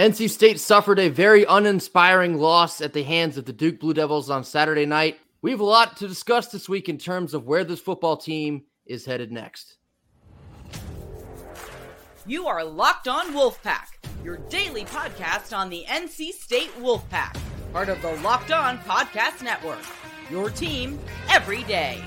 NC State suffered a very uninspiring loss at the hands of the Duke Blue Devils on Saturday night. We have a lot to discuss this week in terms of where this football team is headed next. You are Locked On Wolfpack, your daily podcast on the NC State Wolfpack, part of the Locked On Podcast Network. Your team every day.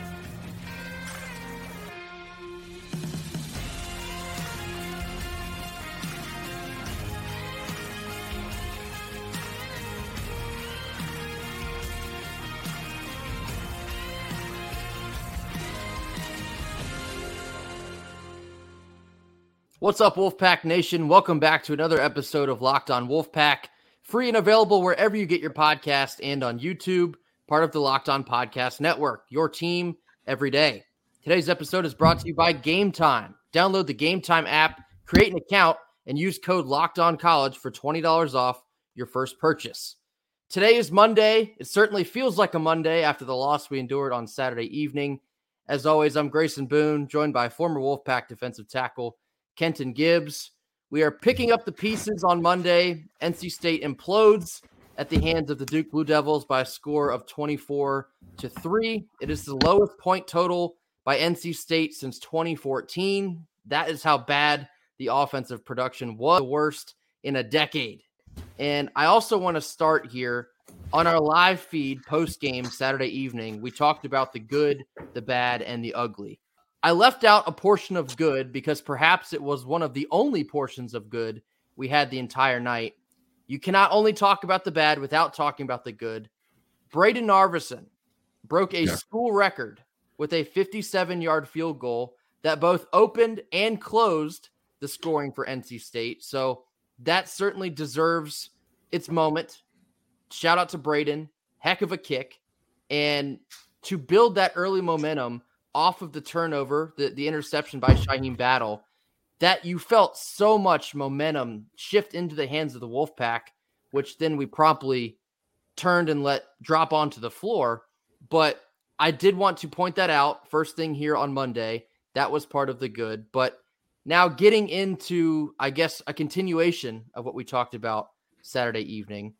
What's up, Wolfpack Nation? Welcome back to another episode of Locked On Wolfpack, free and available wherever you get your podcast and on YouTube, part of the Locked On Podcast Network, your team every day. Today's episode is brought to you by Game Time. Download the Game Time app, create an account, and use code Locked On College for $20 off your first purchase. Today is Monday. It certainly feels like a Monday after the loss we endured on Saturday evening. As always, I'm Grayson Boone, joined by former Wolfpack defensive tackle Kenton Gibbs. We are picking up the pieces on Monday. NC State implodes at the hands of the Duke Blue Devils by a score of 24 to 3. It is the lowest point total by NC State since 2014. That is how bad the offensive production was, the worst in a decade. And I also want to start here on our live feed post game Saturday evening. We talked about the good, the bad, and the ugly. I left out a portion of good because perhaps it was one of the only portions of good we had the entire night. You cannot only talk about the bad without talking about the good. Brayden Narveson broke a yeah. school record with a 57 yard field goal that both opened and closed the scoring for NC State. So that certainly deserves its moment. Shout out to Brayden. Heck of a kick. And to build that early momentum, off of the turnover, the, the interception by Shyheim Battle, that you felt so much momentum shift into the hands of the Wolfpack, which then we promptly turned and let drop onto the floor. But I did want to point that out first thing here on Monday. That was part of the good. But now getting into, I guess, a continuation of what we talked about Saturday evening,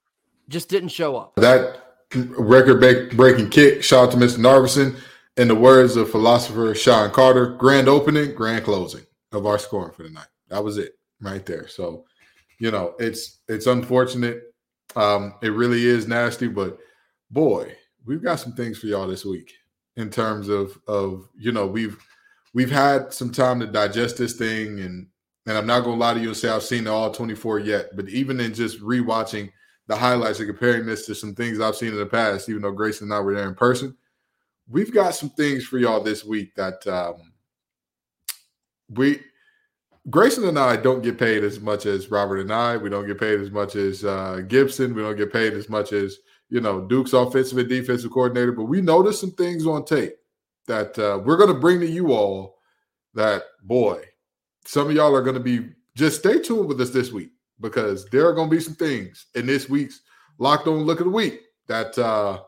just didn't show up. That record breaking kick, shout out to Mr. Narveson in the words of philosopher Shawn Carter, grand opening, grand closing of our scoring for the night. That was it right there. So, you know, it's it's unfortunate. Um, it really is nasty, but boy, we've got some things for y'all this week in terms of of you know we've we've had some time to digest this thing and and I'm not gonna lie to you and say I've seen the all 24 yet, but even in just rewatching the highlights and comparing this to some things I've seen in the past, even though Grayson and I were there in person, we've got some things for y'all this week that um, we Grayson and I don't get paid as much as Robert and I. We don't get paid as much as uh, Gibson. We don't get paid as much as you know Duke's offensive and defensive coordinator. But we noticed some things on tape that uh, we're going to bring to you all. That boy, some of y'all are going to be just stay tuned with us this week because there are going to be some things in this week's locked on look of the week that uh,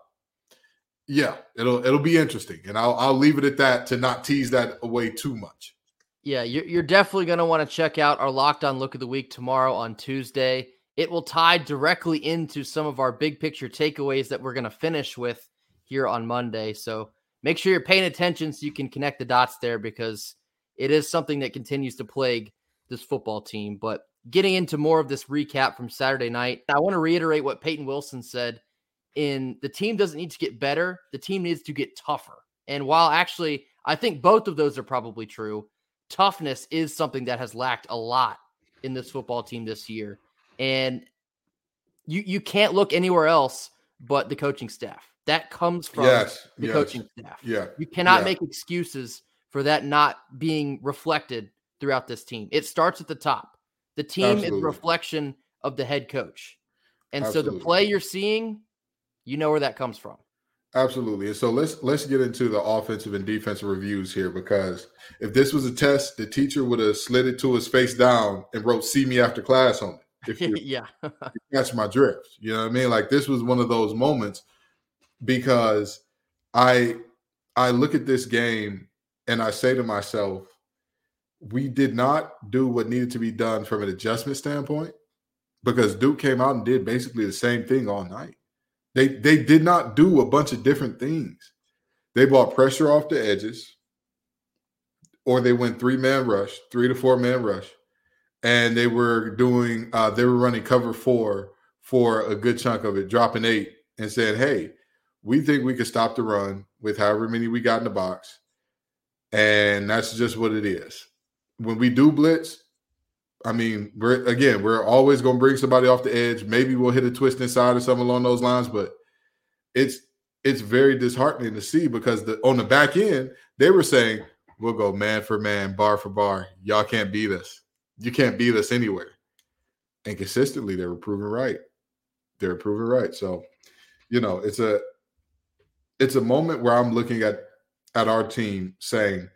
yeah, it'll it'll be interesting, and I'll I'll leave it at that to not tease that away too much. Yeah, you're, you're definitely going to want to check out our Locked On Look of the Week tomorrow on Tuesday. It will tie directly into some of our big picture takeaways that we're going to finish with here on Monday. So make sure you're paying attention so you can connect the dots there because it is something that continues to plague this football team. But getting into more of this recap from Saturday night, I want to reiterate what Peyton Wilson said in the team doesn't need to get better, the team needs to get tougher. And while actually I think both of those are probably true, toughness is something that has lacked a lot in this football team this year. And you you can't look anywhere else but the coaching staff. That comes from yes, the yes, coaching staff. Yeah. You cannot yeah. make excuses for that not being reflected throughout this team. It starts at the top. The team Absolutely. is a reflection of the head coach. And Absolutely. so the play you're seeing you know where that comes from. Absolutely. And so let's let's get into the offensive and defensive reviews here because if this was a test, the teacher would have slid it to his face down and wrote "See me after class" on it. If you, yeah, you catch my drift. You know what I mean? Like this was one of those moments because I I look at this game and I say to myself, we did not do what needed to be done from an adjustment standpoint because Duke came out and did basically the same thing all night. They they did not do a bunch of different things. They brought pressure off the edges, or they went three man rush, three to four man rush, and they were doing uh, they were running cover four for a good chunk of it, dropping eight and saying, "Hey, we think we could stop the run with however many we got in the box, and that's just what it is." When we do blitz, I mean, we're again, we're always going to bring somebody off the edge. Maybe we'll hit a twist inside or something along those lines, but it's it's very disheartening to see because the on the back end they were saying we'll go man for man, bar for bar. Y'all can't beat us. You can't beat us anywhere. And consistently, they were proven right. They were proven right. So, you know, it's a it's a moment where I'm looking at at our team saying,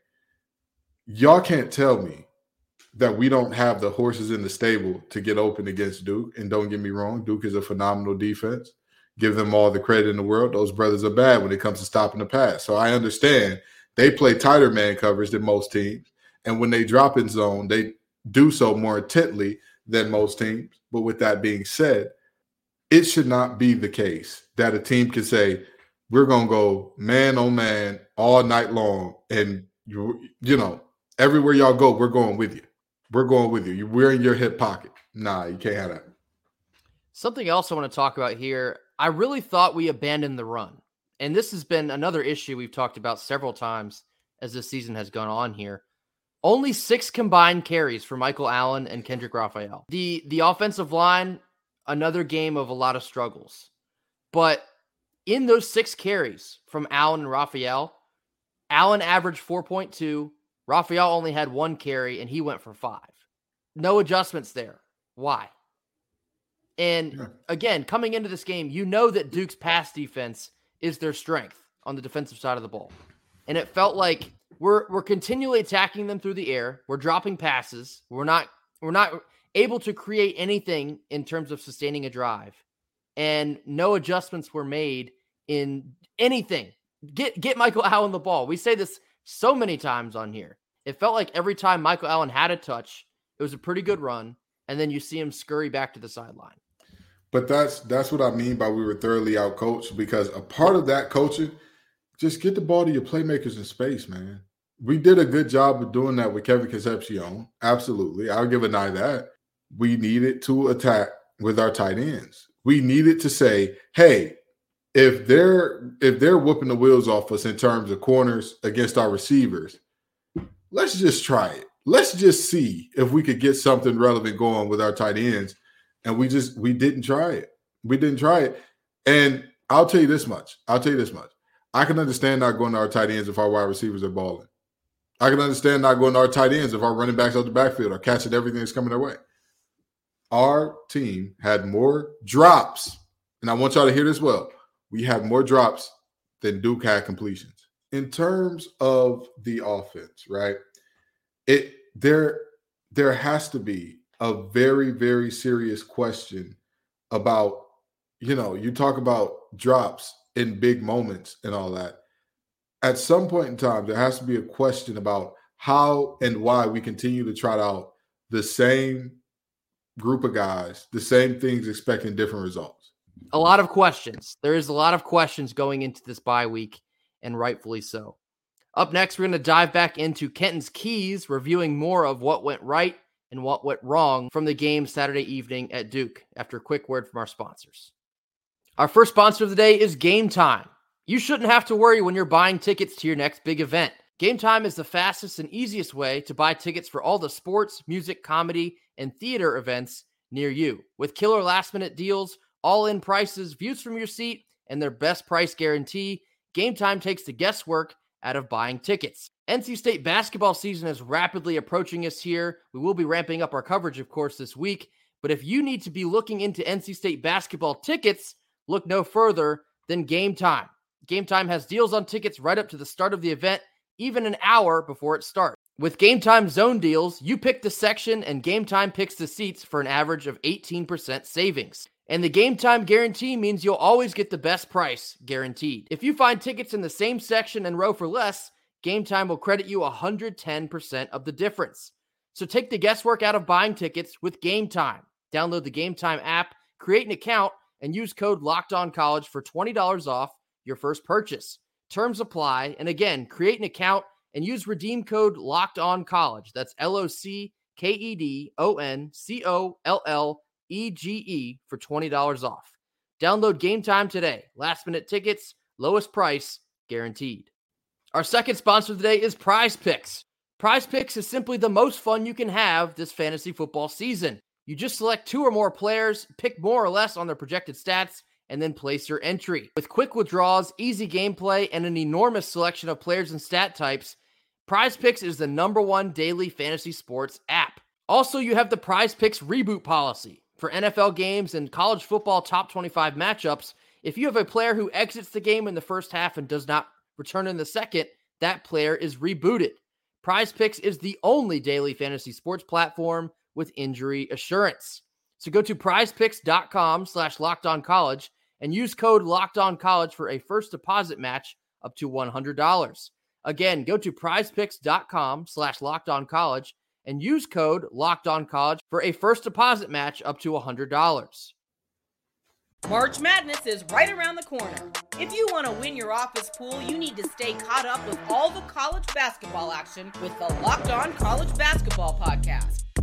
y'all can't tell me that we don't have the horses in the stable to get open against Duke. And don't get me wrong, Duke is a phenomenal defense. Give them all the credit in the world. Those brothers are bad when it comes to stopping the pass. So I understand they play tighter man coverage than most teams. And when they drop in zone, they do so more intently than most teams. But with that being said, it should not be the case that a team can say, we're going to go man on man all night long. And, you, you know, everywhere y'all go, we're going with you. We're going with you. We're in your hip pocket. Nah, you can't have that. Something else I want to talk about here. I really thought we abandoned the run. And this has been another issue we've talked about several times as this season has gone on here. Only six combined carries for Michael Allen and Kendrick Raphael. The the offensive line, another game of a lot of struggles. But in those six carries from Allen and Raphael, Allen averaged 4.2, Raphael only had one carry and he went for five. No adjustments there. Why? And again, coming into this game, you know that Duke's pass defense is their strength on the defensive side of the ball. And it felt like we're we're continually attacking them through the air. We're dropping passes. We're not we're not able to create anything in terms of sustaining a drive. And no adjustments were made in anything. Get get Michael Allen the ball. We say this so many times on here. It felt like every time Michael Allen had a touch, it was a pretty good run, and then you see him scurry back to the sideline. But that's that's what I mean by we were thoroughly out coached because a part of that coaching, just get the ball to your playmakers in space, man. We did a good job of doing that with Kevin Concepcion. Absolutely. I'll give an eye that. We needed to attack with our tight ends. We needed to say, hey, if they're if they're whooping the wheels off us in terms of corners against our receivers, let's just try it. Let's just see if we could get something relevant going with our tight ends. And we just we didn't try it. We didn't try it. And I'll tell you this much. I'll tell you this much. I can understand not going to our tight ends if our wide receivers are balling. I can understand not going to our tight ends if our running backs out the backfield are catching everything that's coming their way. Our team had more drops, and I want y'all to hear this well. We had more drops than Duke had completions in terms of the offense, right? It there there has to be a very very serious question about you know, you talk about drops in big moments and all that. At some point in time there has to be a question about how and why we continue to trot out the same group of guys, the same things expecting different results. A lot of questions. There is a lot of questions going into this bye week and rightfully so. Up next, we're going to dive back into Kenton's keys, reviewing more of what went right and what went wrong from the game Saturday evening at Duke after a quick word from our sponsors. Our first sponsor of the day is Game Time. You shouldn't have to worry when you're buying tickets to your next big event. Game Time is the fastest and easiest way to buy tickets for all the sports, music, comedy, and theater events near you. With killer last minute deals, all in prices, views from your seat, and their best price guarantee, Game Time takes the guesswork out of buying tickets. NC State basketball season is rapidly approaching us here. We will be ramping up our coverage, of course, this week. But if you need to be looking into NC State basketball tickets, look no further than Game Time. Game Time has deals on tickets right up to the start of the event, even an hour before it starts. With Game Time zone deals, you pick the section and Game Time picks the seats for an average of 18% savings. And the game time guarantee means you'll always get the best price guaranteed. If you find tickets in the same section and row for less, Game Time will credit you 110% of the difference. So take the guesswork out of buying tickets with Game Time. Download the Game Time app, create an account, and use code Locked On College for $20 off your first purchase. Terms apply. And again, create an account and use redeem code Locked On College. That's L O C K E D O N C O L L E G E for $20 off. Download Game Time today. Last minute tickets, lowest price guaranteed. Our second sponsor today is Prize Picks. Prize Picks is simply the most fun you can have this fantasy football season. You just select two or more players, pick more or less on their projected stats, and then place your entry. With quick withdrawals, easy gameplay, and an enormous selection of players and stat types, Prize Picks is the number one daily fantasy sports app. Also, you have the Prize Picks reboot policy. For NFL games and college football top 25 matchups, if you have a player who exits the game in the first half and does not return in the second, that player is rebooted. Prize Picks is the only daily fantasy sports platform with injury assurance. So go to prizepicks.com slash locked on college and use code locked on college for a first deposit match up to $100. Again, go to prizepicks.com slash locked on college and use code locked on college for a first deposit match up to $100. March Madness is right around the corner. If you want to win your office pool, you need to stay caught up with all the college basketball action with the Locked On College Basketball Podcast.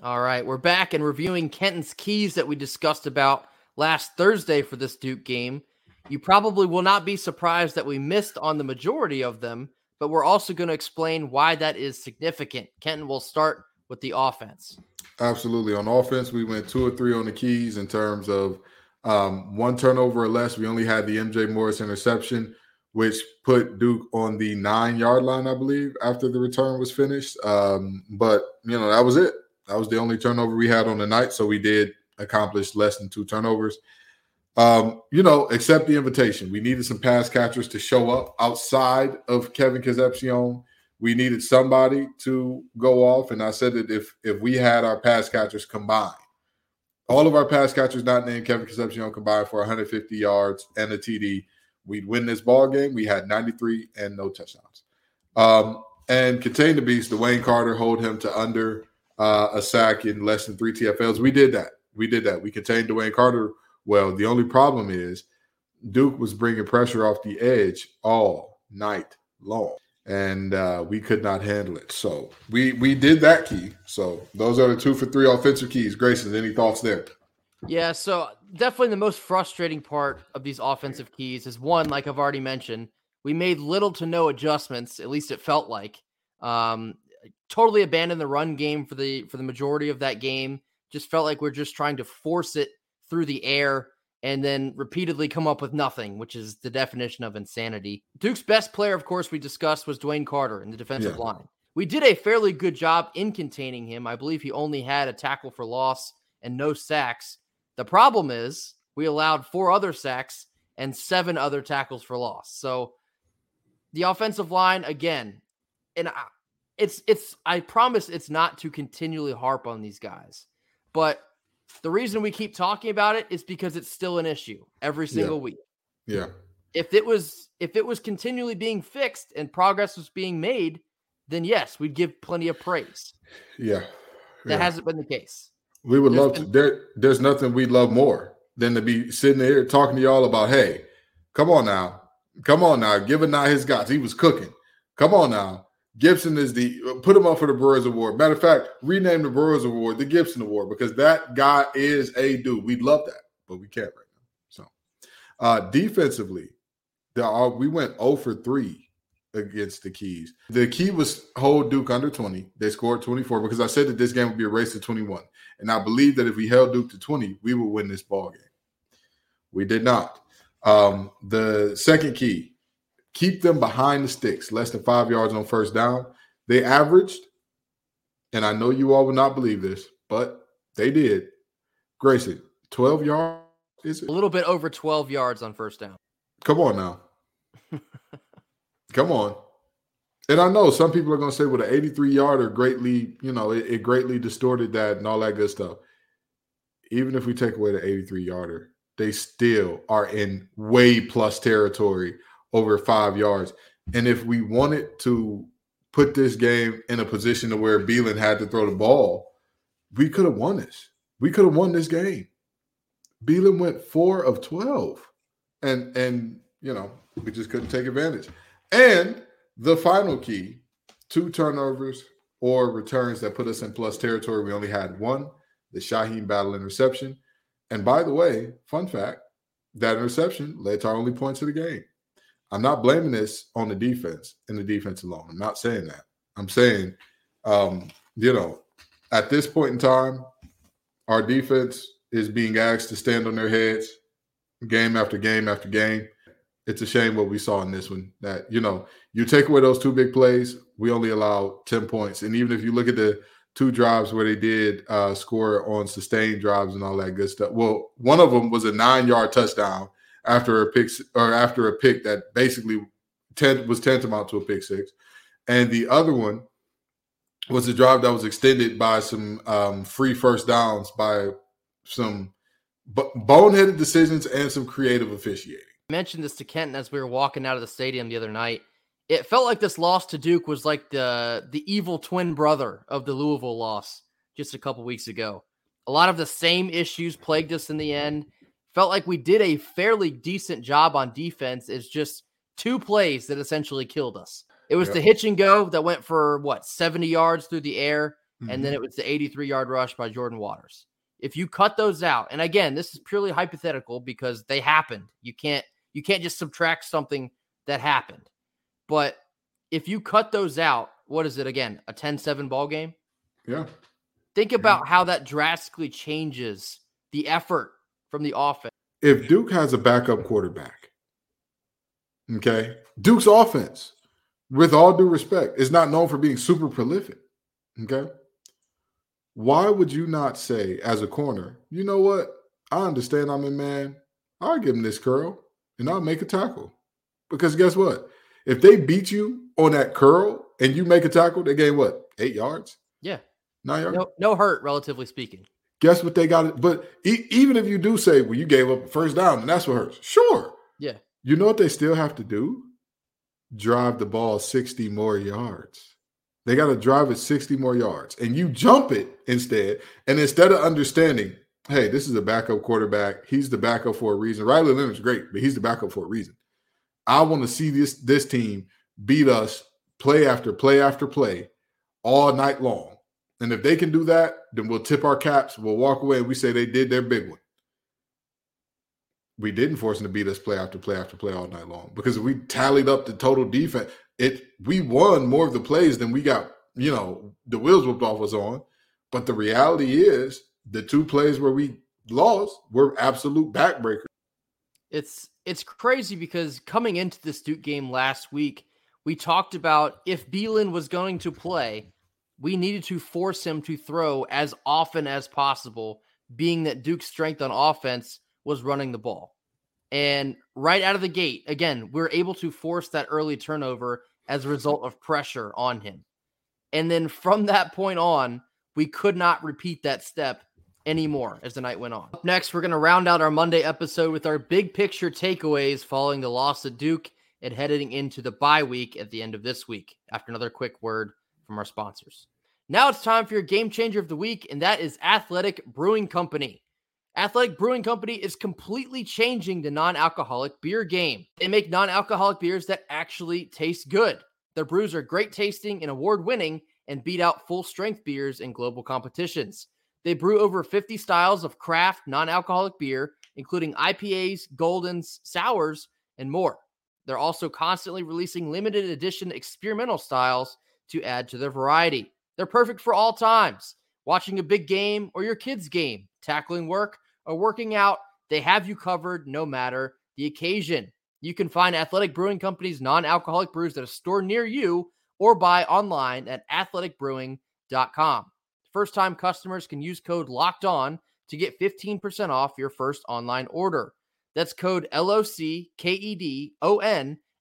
All right, we're back and reviewing Kenton's keys that we discussed about last Thursday for this Duke game. You probably will not be surprised that we missed on the majority of them, but we're also going to explain why that is significant. Kenton will start with the offense. Absolutely. On offense, we went two or three on the keys in terms of um, one turnover or less. We only had the MJ Morris interception, which put Duke on the nine yard line, I believe, after the return was finished. Um, but, you know, that was it. That was the only turnover we had on the night. So we did accomplish less than two turnovers. Um, you know, accept the invitation. We needed some pass catchers to show up outside of Kevin Concepcion. We needed somebody to go off. And I said that if if we had our pass catchers combined, all of our pass catchers not named Kevin Concepcion combined for 150 yards and a TD, we'd win this ball game. We had 93 and no touchdowns. Um, and contain the beast, DeWayne Carter, hold him to under uh, a sack in less than three TFLs. We did that. We did that. We contained DeWayne Carter well. The only problem is Duke was bringing pressure off the edge all night long, and uh, we could not handle it. So we we did that key. So those are the two for three offensive keys. Grayson, any thoughts there? Yeah, so definitely the most frustrating part of these offensive keys is one, like I've already mentioned, we made little to no adjustments. At least it felt like. Um, totally abandoned the run game for the for the majority of that game. Just felt like we're just trying to force it through the air and then repeatedly come up with nothing, which is the definition of insanity. Duke's best player, of course, we discussed was DeWayne Carter in the defensive yeah. line. We did a fairly good job in containing him. I believe he only had a tackle for loss and no sacks. The problem is we allowed four other sacks and seven other tackles for loss. So the offensive line, again, and it's it's I promise it's not to continually harp on these guys. But the reason we keep talking about it is because it's still an issue every single yeah. week. Yeah. If it was if it was continually being fixed and progress was being made, then yes, we'd give plenty of praise. Yeah. That yeah. hasn't been the case. We would there's love been- to there there's nothing we'd love more than to be sitting here talking to y'all about, hey, come on now. Come on now. Give a guy his guts. He was cooking. Come on now. Gibson is the put him up for the Broyles Award. Matter of fact, rename the Broyles Award the Gibson Award because that guy is a dude. We'd love that, but we can't right now. So, uh, defensively, there are we went 0 for 3 against the Keys. The key was hold Duke under 20. They scored 24 because I said that this game would be a race to 21. And I believe that if we held Duke to 20, we would win this ball game. We did not. Um, the second key, keep them behind the sticks, less than five yards on first down. They averaged, and I know you all will not believe this, but they did. Grayson, 12 yards Is it? A little bit over 12 yards on first down. Come on now. Come on. And I know some people are going to say, well, the 83 yarder greatly, you know, it, it, greatly distorted that and all that good stuff. Even if we take away the 83 yarder, they still are in way plus territory over five yards. And if we wanted to put this game in a position to where Belin had to throw the ball, we could have won this. We could have won this game. Belin went four of 12. And, and, you know, we just couldn't take advantage. And the final key two turnovers or returns that put us in plus territory. We only had one, the Shyheim Battle interception. And by the way, fun fact that interception led to our only points of the game. I'm not blaming this on the defense and the defense alone. I'm not saying that. I'm saying, um, you know, at this point in time, our defense is being asked to stand on their heads game after game after game it's a shame what we saw in this one. That you know, you take away those two big plays, we only allow ten points, and even if you look at the two drives where they did uh, score on sustained drives and all that good stuff. Well, one of them was a nine-yard touchdown after a pick or after a pick that basically ten, was tantamount to a pick six, and the other one was a drive that was extended by some um, free first downs by some boneheaded decisions and some creative officiating I mentioned this to Kenton as we were walking out of the stadium the other night. It felt like this loss to Duke was like the the evil twin brother of the Louisville loss just a couple weeks ago. A lot of the same issues plagued us in the end. Felt like we did a fairly decent job on defense. It's just two plays that essentially killed us. It was yep. the hitch and go that went for what 70 yards through the air, mm-hmm. and then mm-hmm. it was the 83 yard rush by Jordan Waters. If you cut those out, and again, this is purely hypothetical because they happened. You can't you can't just subtract something that happened. But if you cut those out, what is it again? A 10-7 ball game? Yeah. Think about yeah. how that drastically changes the effort from the offense. If Duke has a backup quarterback, okay, Duke's offense, with all due respect, is not known for being super prolific. Okay. Why would you not say, as a corner, you know what? I understand I'm a man. I'll give him this curl and I'll make a tackle. Because guess what? If they beat you on that curl and you make a tackle, they gain what? Eight yards? Yeah. Nine yards? No, no hurt, relatively speaking. Guess what they got? But e- even if you do say, well, you gave up a first down and that's what hurts. Sure. Yeah. You know what they still have to do? Drive the ball 60 more yards. They got to drive it 60 more yards. And you jump it instead. And instead of understanding, hey, this is a backup quarterback. He's the backup for a reason. Riley Leonard's great, but he's the backup for a reason. I want to see this this team beat us play after play after play all night long. And if they can do that, then we'll tip our caps. We'll walk away and we say they did their big one. We didn't force them to beat us play after play after play all night long because we tallied up the total defense, it we won more of the plays than we got, you know, the wheels whipped off us on. But the reality is the two plays where we lost were absolute backbreakers. It's it's crazy because coming into this Duke game last week, we talked about if Belin was going to play, we needed to force him to throw as often as possible, being that Duke's strength on offense was running the ball. And right out of the gate, again, we we're able to force that early turnover as a result of pressure on him. And then from that point on, we could not repeat that step anymore as the night went on. Up next, we're going to round out our Monday episode with our big picture takeaways following the loss of Duke and heading into the bye week at the end of this week after another quick word from our sponsors. Now it's time for your game changer of the week, and that is Athletic Brewing Company. Athletic Brewing Company is completely changing the non alcoholic beer game. They make non alcoholic beers that actually taste good. Their brews are great tasting and award winning and beat out full strength beers in global competitions. They brew over 50 styles of craft non alcoholic beer, including IPAs, Goldens, Sours, and more. They're also constantly releasing limited edition experimental styles to add to their variety. They're perfect for all times watching a big game or your kids' game, tackling work, or working out. They have you covered no matter the occasion. You can find Athletic Brewing Company's non alcoholic brews at a store near you or buy online at athleticbrewing.com. First time customers can use code locked on to get 15% off your first online order. That's code LOCKEDON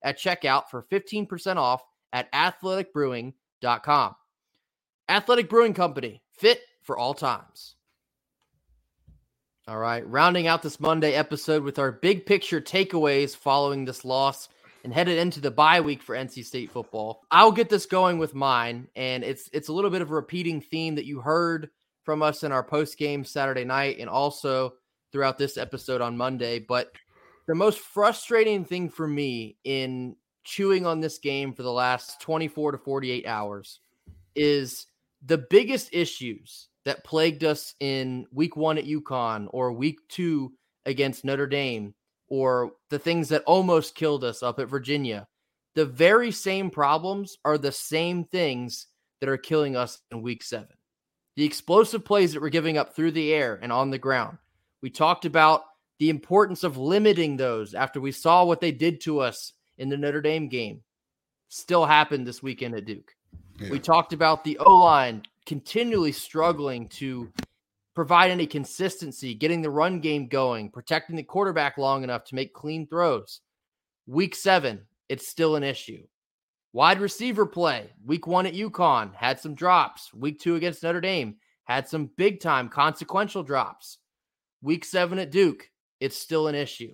at checkout for 15% off at athleticbrewing.com. Athletic Brewing Company, fit for all times. All right, rounding out this Monday episode with our big picture takeaways following this loss and headed into the bye week for NC State football. I'll get this going with mine, and it's it's a little bit of a repeating theme that you heard from us in our post game Saturday night and also throughout this episode on Monday. But the most frustrating thing for me in chewing on this game for the last 24 to 48 hours is the biggest issues that plagued us in week one at UConn or week two against Notre Dame or the things that almost killed us up at Virginia. The very same problems are the same things that are killing us in week seven. The explosive plays that we're giving up through the air and on the ground. We talked about the importance of limiting those after we saw what they did to us in the Notre Dame game. Still happened this weekend at Duke. Yeah. We talked about the O line continually struggling to provide any consistency, getting the run game going, protecting the quarterback long enough to make clean throws. Week seven, it's still an issue. Wide receiver play, week one at UConn, had some drops. Week two against Notre Dame, had some big time consequential drops. Week seven at Duke, it's still an issue.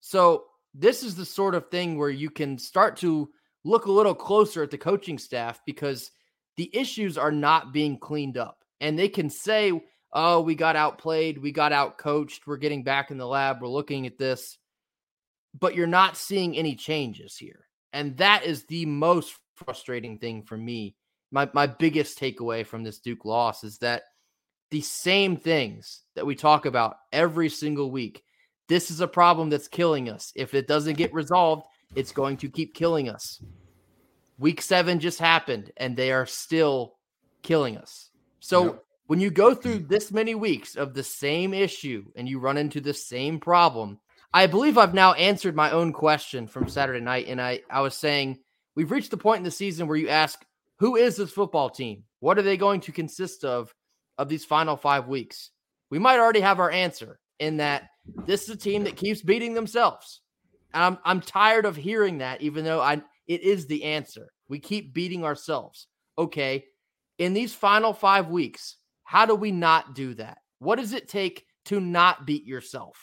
So, this is the sort of thing where you can start to look a little closer at the coaching staff because the issues are not being cleaned up. And they can say, oh, we got outplayed, we got outcoached, we're getting back in the lab, we're looking at this, but you're not seeing any changes here. And that is the most frustrating thing for me. My my biggest takeaway from this Duke loss is that the same things that we talk about every single week. This is a problem that's killing us. If it doesn't get resolved, it's going to keep killing us. Week 7 just happened and they are still killing us. So yep. When you go through this many weeks of the same issue and you run into the same problem, I believe I've now answered my own question from Saturday night. And I, I was saying, we've reached the point in the season where you ask, who is this football team? What are they going to consist of of these final five weeks? We might already have our answer in that this is a team that keeps beating themselves. And I'm, I'm tired of hearing that, even though I it is the answer. We keep beating ourselves. Okay. In these final five weeks, how do we not do that? What does it take to not beat yourself?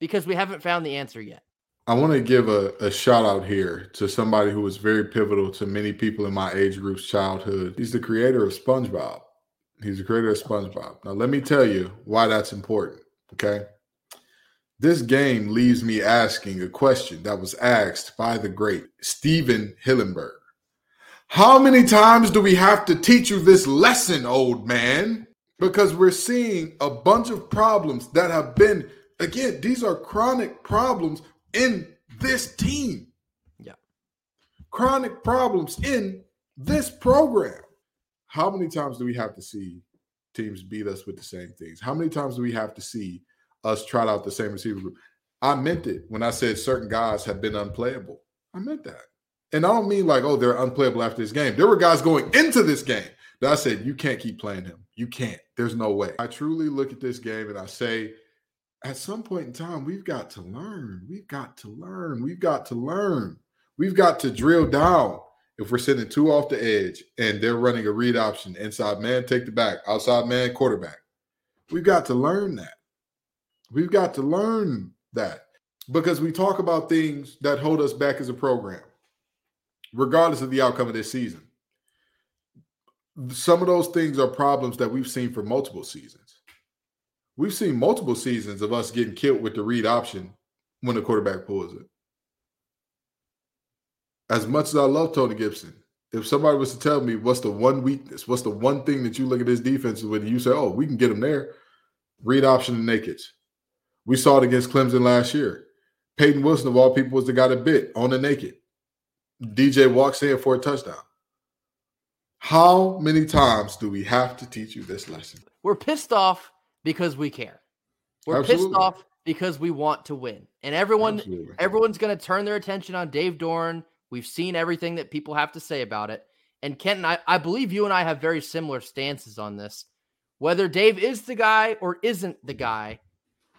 Because we haven't found the answer yet. I want to give a, a shout out here to somebody who was very pivotal to many people in my age group's childhood. He's the creator of SpongeBob. He's the creator of SpongeBob. Now, let me tell you why that's important. Okay. This game leaves me asking a question that was asked by the great Stephen Hillenburg. How many times do we have to teach you this lesson, old man? Because we're seeing a bunch of problems that have been, again, these are chronic problems in this team. Yeah. Chronic problems in this program. How many times do we have to see teams beat us with the same things? How many times do we have to see us trot out the same receiver group? I meant it when I said certain guys have been unplayable. I meant that. And I don't mean like, oh, they're unplayable after this game. There were guys going into this game that I said, you can't keep playing him. You can't. There's no way. I truly look at this game and I say, at some point in time, we've got to learn. We've got to learn. We've got to learn. We've got to drill down. If we're sending two off the edge and they're running a read option, inside man, take the back, outside man, quarterback. We've got to learn that. We've got to learn that because we talk about things that hold us back as a program regardless of the outcome of this season. Some of those things are problems that we've seen for multiple seasons. We've seen multiple seasons of us getting killed with the read option when the quarterback pulls it. As much as I love Tony Gibson, if somebody was to tell me what's the one weakness, what's the one thing that you look at this defense with, and you say, "Oh, we can get them there," read option and naked. We saw it against Clemson last year. Peyton Wilson, of all people, was the guy that bit on the naked. DJ walks in for a touchdown. How many times do we have to teach you this lesson? We're pissed off because we care. We're Absolutely. pissed off because we want to win. And everyone Absolutely. everyone's going to turn their attention on Dave Doeren. We've seen everything that people have to say about it. And Kenton, I, I believe you and I have very similar stances on this. Whether Dave is the guy or isn't the guy,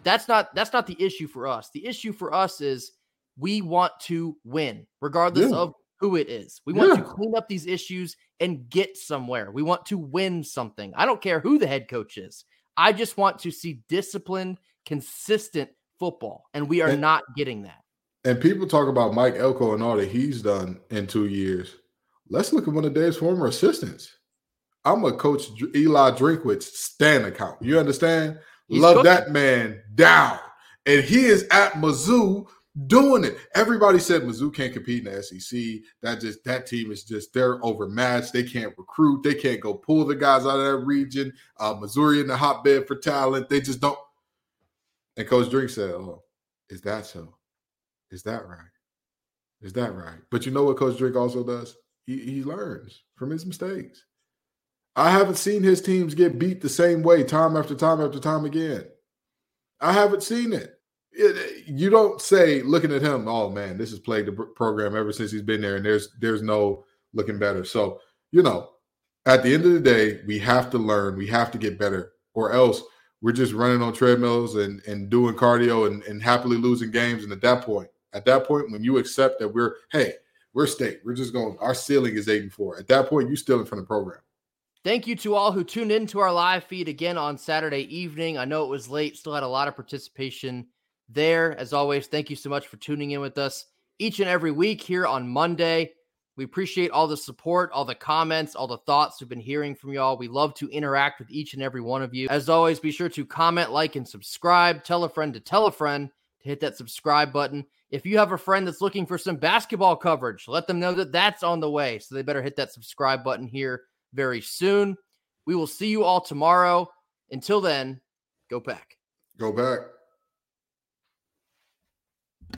that's not that's not the issue for us. The issue for us is we want to win, regardless yeah. of who it is. We want yeah. to clean up these issues and get somewhere. We want to win something. I don't care who the head coach is. I just want to see disciplined, consistent football, and we are and, not getting that. And people talk about Mike Elko and all that he's done in two years. Let's look at one of Dave's former assistants. I'm a coach Eli Drinkwitz stand account. You understand? He's Love cooking. that man down. And he is at Mizzou doing it. Everybody said Mizzou can't compete in the SEC. That just that team is just they're overmatched. They can't recruit. They can't go pull the guys out of that region. Uh, Missouri in the hotbed for talent. They just don't. And Coach Drink said, "Oh, is that so? Is that right? Is that right?" But you know what Coach Drink also does? He he learns from his mistakes. I haven't seen his teams get beat the same way time after time after time again. I haven't seen it. it you don't say looking at him, oh man, this has plagued the program ever since he's been there, and there's there's no looking better. So you know, at the end of the day, we have to learn, we have to get better, or else we're just running on treadmills and and doing cardio and, and happily losing games. And at that point, at that point, when you accept that we're hey, we're state, we're just going, our ceiling is eight and four. At that point, you still in front of the program. Thank you to all who tuned in to our live feed again on Saturday evening. I know it was late, still had a lot of participation there. As always, thank you so much for tuning in with us each and every week here on Monday. We appreciate all the support, all the comments, all the thoughts we've been hearing from y'all. We love to interact with each and every one of you. As always, be sure to comment, like, and subscribe. Tell a friend to tell a friend to hit that subscribe button. If you have a friend that's looking for some basketball coverage, let them know that that's on the way. So they better hit that subscribe button here very soon. We will see you all tomorrow. Until then, go pack. Go back.